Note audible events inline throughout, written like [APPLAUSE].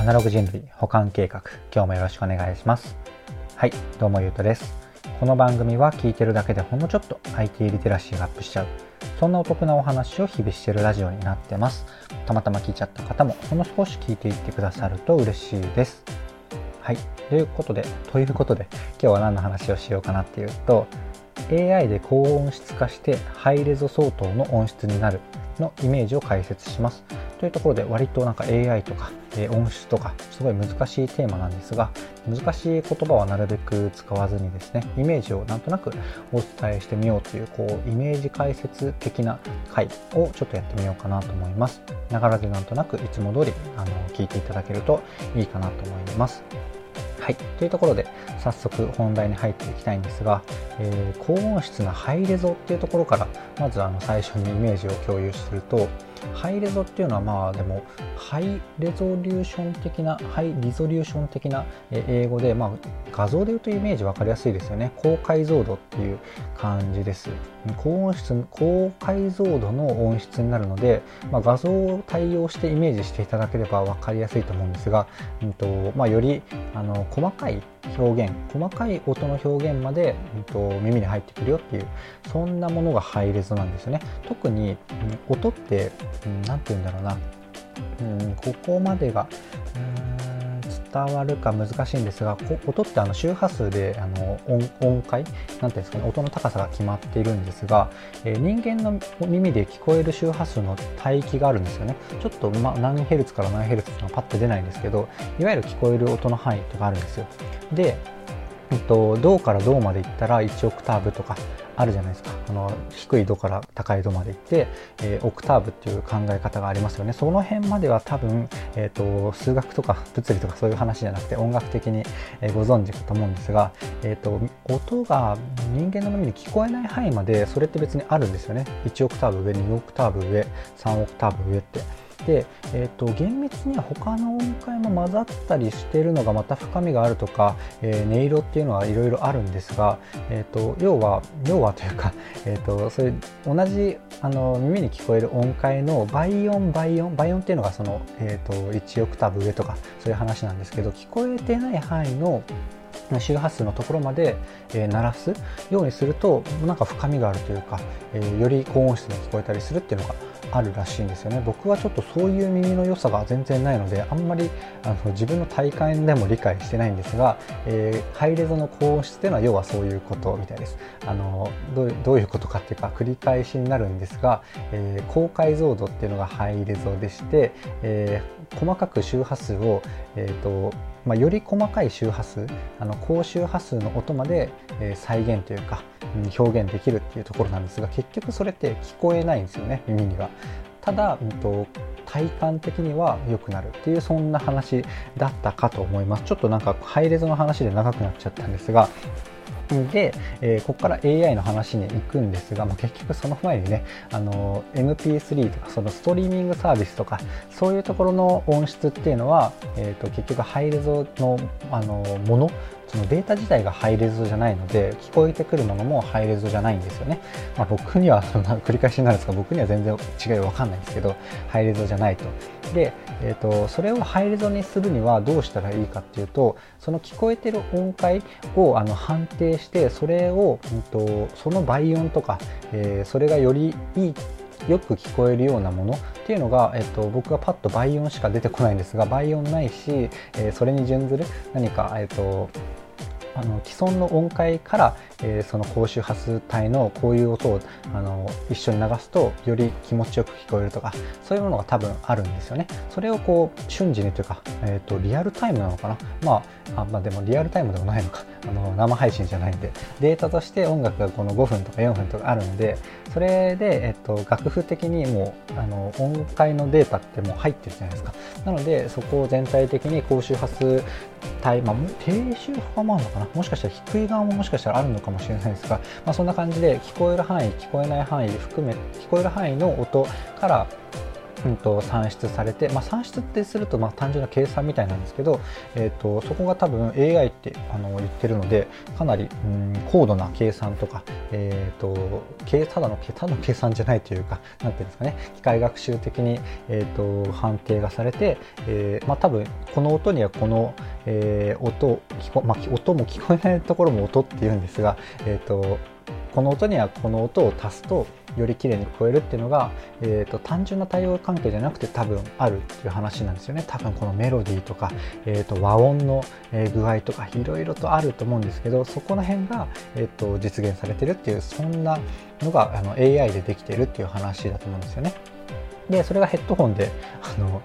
アナログ人類保管計画今日もよろしくお願いします。はいどうもゆうとです。この番組は聞いてるだけでほんのちょっと IT リテラシーがアップしちゃう。そんなお得なお話を日々してるラジオになってます。たまたま聞いちゃった方もほんの少し聞いていってくださると嬉しいです。はいということでということで今日は何の話をしようかなっていうと AI で高音質化してハイレゾ相当の音質になるのイメージを解説します。というところで割となんか AI とか、え音質とかすごい難しいテーマなんですが難しい言葉はなるべく使わずにですねイメージをなんとなくお伝えしてみようというこうイメージ解説的な回をちょっとやってみようかなと思います。ながらでなんとなくいつも通りあの聞いていただけるといいかなと思います。はい、というところで早速本題に入っていきたいんですが、えー、高音質なハイレゾっていうところからまずあの最初にイメージを共有するとハイレゾっていうのはまあでもハイレゾリューション的なハイリゾリューション的な英語で、まあ、画像で言うとイメージ分かりやすいですよね。高解像度っていう感じです。高音質高解像度の音質になるので、まあ、画像を対応してイメージしていただければ分かりやすいと思うんですが、うんとまあ、よりあの細かい表現細かい音の表現まで、うんと、耳に入ってくるよっていうそんなものがハイレゾなんですよね。特に、うん、音ってうん、て言うんだろうな、うん、ここまでが伝わるか難しいんですが音ってあの周波数であの音階？なんていうんですかね？音の高さが決まっているんですが、えー、人間の耳で聞こえる周波数の帯域があるんですよね。ちょっと、ま、何ヘルツから何ヘルツっていうのはパッと出ないんですけどいわゆる聞こえる音の範囲とかあるんですよ。でえっと、銅から銅までいったら1オクターブとかあるじゃないですか。あの低い度から高い度までいって、えー、オクターブっていう考え方がありますよね。その辺までは多分、えーと、数学とか物理とかそういう話じゃなくて音楽的にご存知かと思うんですが、えーと、音が人間の耳に聞こえない範囲までそれって別にあるんですよね。1オクターブ上2オクターブ上3オクターブ上って。で、えーと、厳密には他の音階も混ざったりしてるのがまた深みがあるとか、えー、音色っていうのはいろいろあるんですが、えーと、要は要はというか、[LAUGHS] えーと、それ同じあの耳に聞こえる音階の倍音倍音倍音っていうのがその、えー、と1オクターブ上とかそういう話なんですけど聞こえてない範囲の周波数のところまで、えー、鳴らすようにするとなんか深みがあるというか、えー、より高音質に聞こえたりするっていうのがあるらしいんですよね。僕はちょっとそういう耳の良さが全然ないのであんまりあの自分の体感でも理解してないんですが、えー、ハイレゾの高音質っていうのは要はそういうことみたいです。あのどうどういうことかっていうか繰り返しになるんですが、えー、高解像度っていうのがハイレゾでして、えー、細かく周波数を、えーとまあ、より細かい周波数あの高周波数の音まで、え、再現というか表現できるっていうところなんですが結局それって聞こえないんですよね耳には。ただ、うんと、体感的には良くなるっていうそんな話だったかと思いますちょっとなんかハイレゾの話で長くなっちゃったんですがで、えー、ここから AI の話に行くんですが、まあ、結局その前にねあの MP3 とかそのストリーミングサービスとかそういうところの音質っていうのは、えーと、結局ハイレゾのあのものそのデータ自体がハイレゾじゃないので聞こえてくるものもハイレゾじゃないんですよね、まあ、僕には [LAUGHS] 繰り返しになるんですが僕には全然違い分かんないんですけどハイレゾじゃないと。で、えーと、それをハイレゾにするにはどうしたらいいかっていうとその聞こえてる音階をあの判定してそれを、うんと、その倍音とか、えー、それがよりいいよく聞こえるようなものっていうのが、えっと、僕がパッと倍音しか出てこないんですが倍音ないし、えー、それに準ずる何か、えっとあの既存の音階から、えー、その高周波数帯のこういう音をあの一緒に流すとより気持ちよく聞こえるとかそういうものが多分あるんですよね。それをこう瞬時にというか、えーと、リアルタイムなのかな、まあ、あまあでもリアルタイムでもないのか。あの生配信じゃないんで。データとして音楽がこの5分とか4分とかあるのでそれで、えっと、楽譜的にもうあの音階のデータってもう入ってるじゃないですか。なのでそこを全体的に高周波数帯、まあ、低周波もあるのかな。もしかしたら低い側ももしかしたらあるのかもしれないですが、まあ、そんな感じで聞こえる範囲聞こえない範囲含め聞こえる範囲の音からうんと、算出されて、まあ、算出ってするとまあ単純な計算みたいなんですけど、えーと、そこが多分 AI ってあの言ってるのでかなり、うん、高度な計算とか、えーと、ただのただの計算じゃないというか何ていうんですかね機械学習的に、えー、と判定がされて、えーまあ、多分この音にはこの、えー、音聞こ、まあ、音も聞こえないところも音っていうんですが、えー、とこの音にはこの音を足すとより綺麗に聞こえるっていうのが、えーと、単純な対応関係じゃなくて多分あるっていう話なんですよね多分このメロディーとか、えーと、和音の具合とかいろいろとあると思うんですけどそこら辺が、えーと、実現されてるっていうそんなのがあの AI でできてるっていう話だと思うんですよね。でそれがヘッドホンであの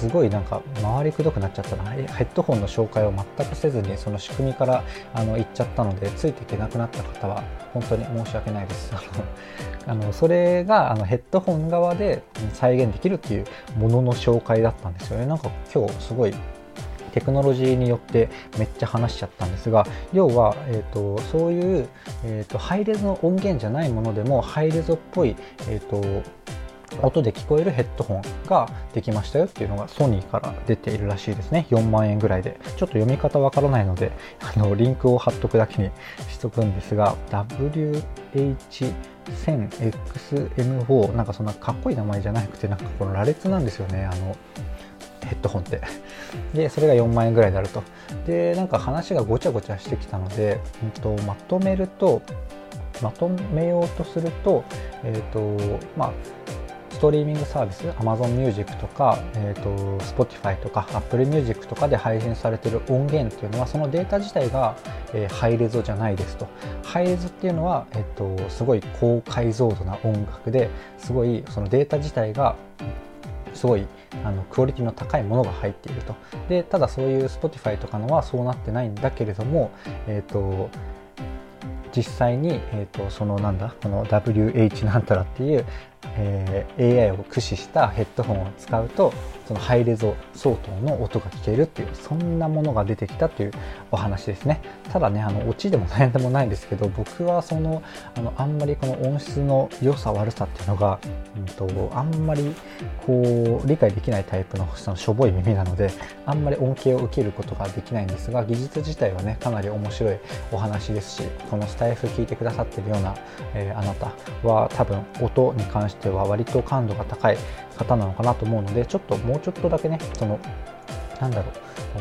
すごいなんか回りくどくなっちゃったな。ヘッドホンの紹介を全くせずにその仕組みからあの行っちゃったのでついていけなくなった方は本当に申し訳ないです。[LAUGHS] あのそれがあのヘッドホン側で再現できるっていうものの紹介だったんですよね。なんか今日すごいテクノロジーによってめっちゃ話しちゃったんですが要は、えーと、そういう、えーと、ハイレゾの音源じゃないものでもハイレゾっぽい、えーと音で聞こえるヘッドホンができましたよっていうのがソニーから出ているらしいですね。4万円ぐらいで。ちょっと読み方わからないので [LAUGHS] あのリンクを貼っとくだけにしとくんですが WH1000XM4 なんかそんなかっこいい名前じゃなくてなんかこの羅列なんですよねあのヘッドホンって。でそれが4万円ぐらいであると。でなんか話がごちゃごちゃしてきたので、うんと、まとめるとまとめようとするとえっ、ー、とまあトリーミングサービス Amazon Music とか、えーと、Spotify とか Apple Music とかで配信されている音源っていうのはそのデータ自体が、えー、ハイレゾじゃないですと。ハイレゾっていうのは、えーと、すごい高解像度な音楽ですごいそのデータ自体がすごいあのクオリティの高いものが入っていると。でただそういう Spotify とかのはそうなってないんだけれども、えーと実際に、えーと、そのなんだこの WH なんたらっていう、えー、AI を駆使したヘッドホンを使うとそのハイレゾ相当の音が聞けるっていうそんなものが出てきたというお話ですね。ただねあのオチでも何でもないんですけど僕はそのあのあんまりこの音質の良さ悪さっていうのが、うんと、あんまりこう理解できないタイプのそのしょぼい耳なのであんまり恩恵を受けることができないんですが技術自体はねかなり面白いお話ですしこのスタイフ聞いてくださってるような、えー、あなたは多分音に関してしては割と感度が高い方なのかなと思うのでちょっともうちょっとだけねそのなんだろ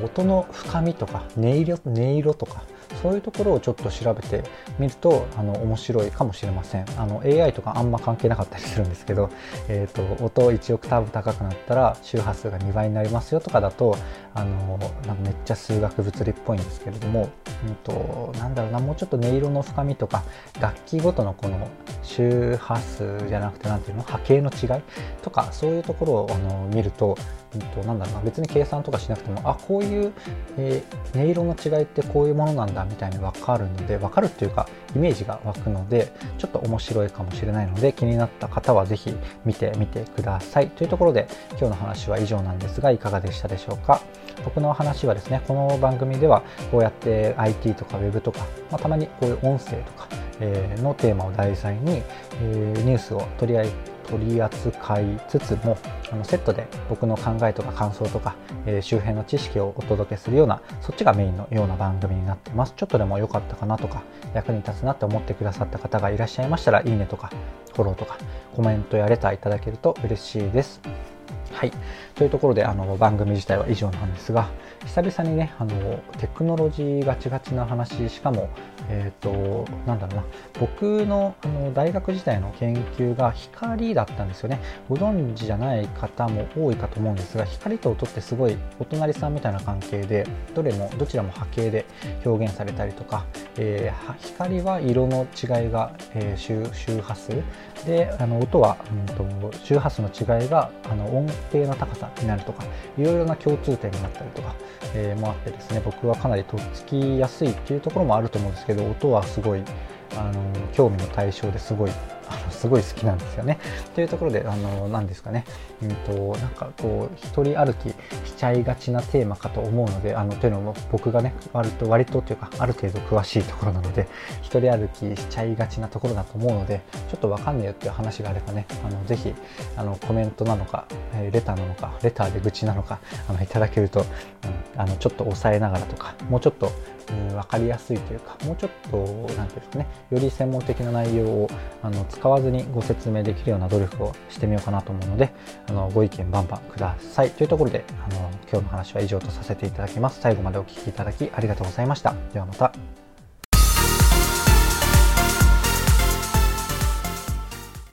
う音の深みとか音色音色とかそういうところをちょっと調べてみるとあの面白いかもしれません。あの AI とかあんま関係なかったりするんですけど、えーと、音1オクターブ高くなったら周波数が2倍になりますよとかだとあのなんかめっちゃ数学物理っぽいんですけれども、うんと、なんだろうなもうちょっと音色の深みとか楽器ごとのこの周波数じゃなくて何ていうの波形の違いとかそういうところをあの見るとうんと、なんだろうな別に計算とかしなくてもあこういう、えー、音色の違いってこういうものなんだみたいに分かるので分かるっていうかイメージが湧くのでちょっと面白いかもしれないので気になった方は是非見てみてください。というところで今日の話は以上なんですがいかがでしたでしょうか？僕の話はですねこの番組ではこうやって IT とか Web とか、まあ、たまにこういう音声とか、え、のテーマを題材に、え、ニュースを取り合い取り扱いつつもあのセットで僕の考えとか感想とか、えー、周辺の知識をお届けするようなそっちがメインのような番組になってます。ちょっとでも良かったかなとか役に立つなって思ってくださった方がいらっしゃいましたらいいねとかフォローとかコメントやレターいただけると嬉しいです。はい。というところで、あの、番組自体は以上なんですが、久々にね、あの、テクノロジーガチガチな話、しかも、え、ー、と、なんだろうな、僕のあの大学時代の研究が光だったんですよね。ご存知じゃない方も多いかと思うんですが、光と音ってすごいお隣さんみたいな関係で、どれも、どちらも波形で表現されたりとか、えー、光は色の違いが、えー、周周波数であの音は、うんと、周波数の違いがあの音定の高さになるとかいろいろな共通点があったりとか、えー、もあってですね僕はかなりとっつきやすいっていうところもあると思うんですけど音はすごいあの興味の対象ですごいあのすごい好きなんですよね。というところで、あの、何ですかね、うんと、なんかこう、一人歩きしちゃいがちなテーマかと思うので、あの、というのも僕がね、割と、割とというか、ある程度詳しいところなので、一人歩きしちゃいがちなところだと思うので、ちょっとわかんねえよっていう話があればね、あの、ぜひ、あの、コメントなのか、えレターなのか、レターで愚痴なのか、あの、いただけると、うん、あの、ちょっと抑えながらとか、もうちょっと、うん、分かりやすいというかもうちょっと何て言うんですかねより専門的な内容をあの使わずにご説明できるような努力をしてみようかなと思うのであのご意見バンバンください。というところであの今日の話は以上とさせていただきます。最後までお聴きいただきありがとうございました。ではまた。